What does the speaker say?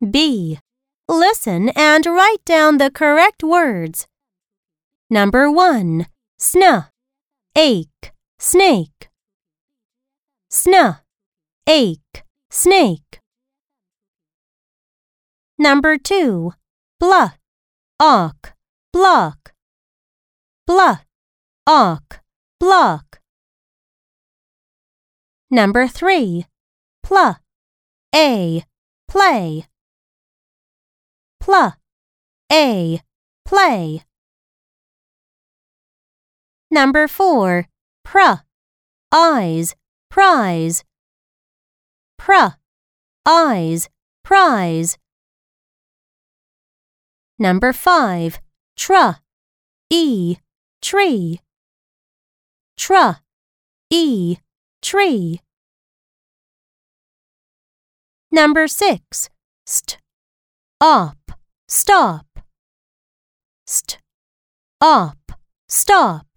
B. Listen and write down the correct words. Number 1. Sna, ache, snake. Sna, ache, snake. Number 2. Blah, awk, block. Blah, awk, block. Number 3. Pla, a, play. Pla, a, play. Number 4. Pr, eyes, prize. Pr, eyes, prize. Number 5. Tr, e, tree. Tr, e, tree. Number 6. St, op, stop. St, op, stop.